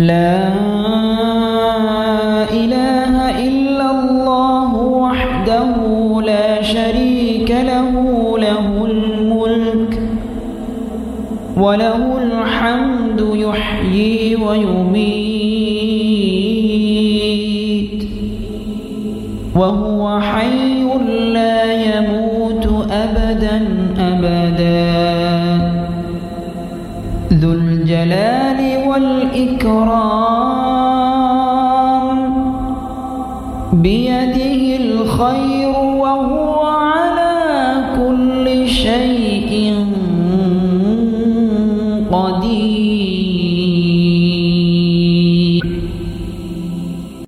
لا إله إلا الله وحده لا شريك له له الملك وله الحمد يحيي ويميت وهو حي لا يموت أبدا أبدا. ذو الجلال والإكرام. بيده الخير وهو على كل شيء قدير.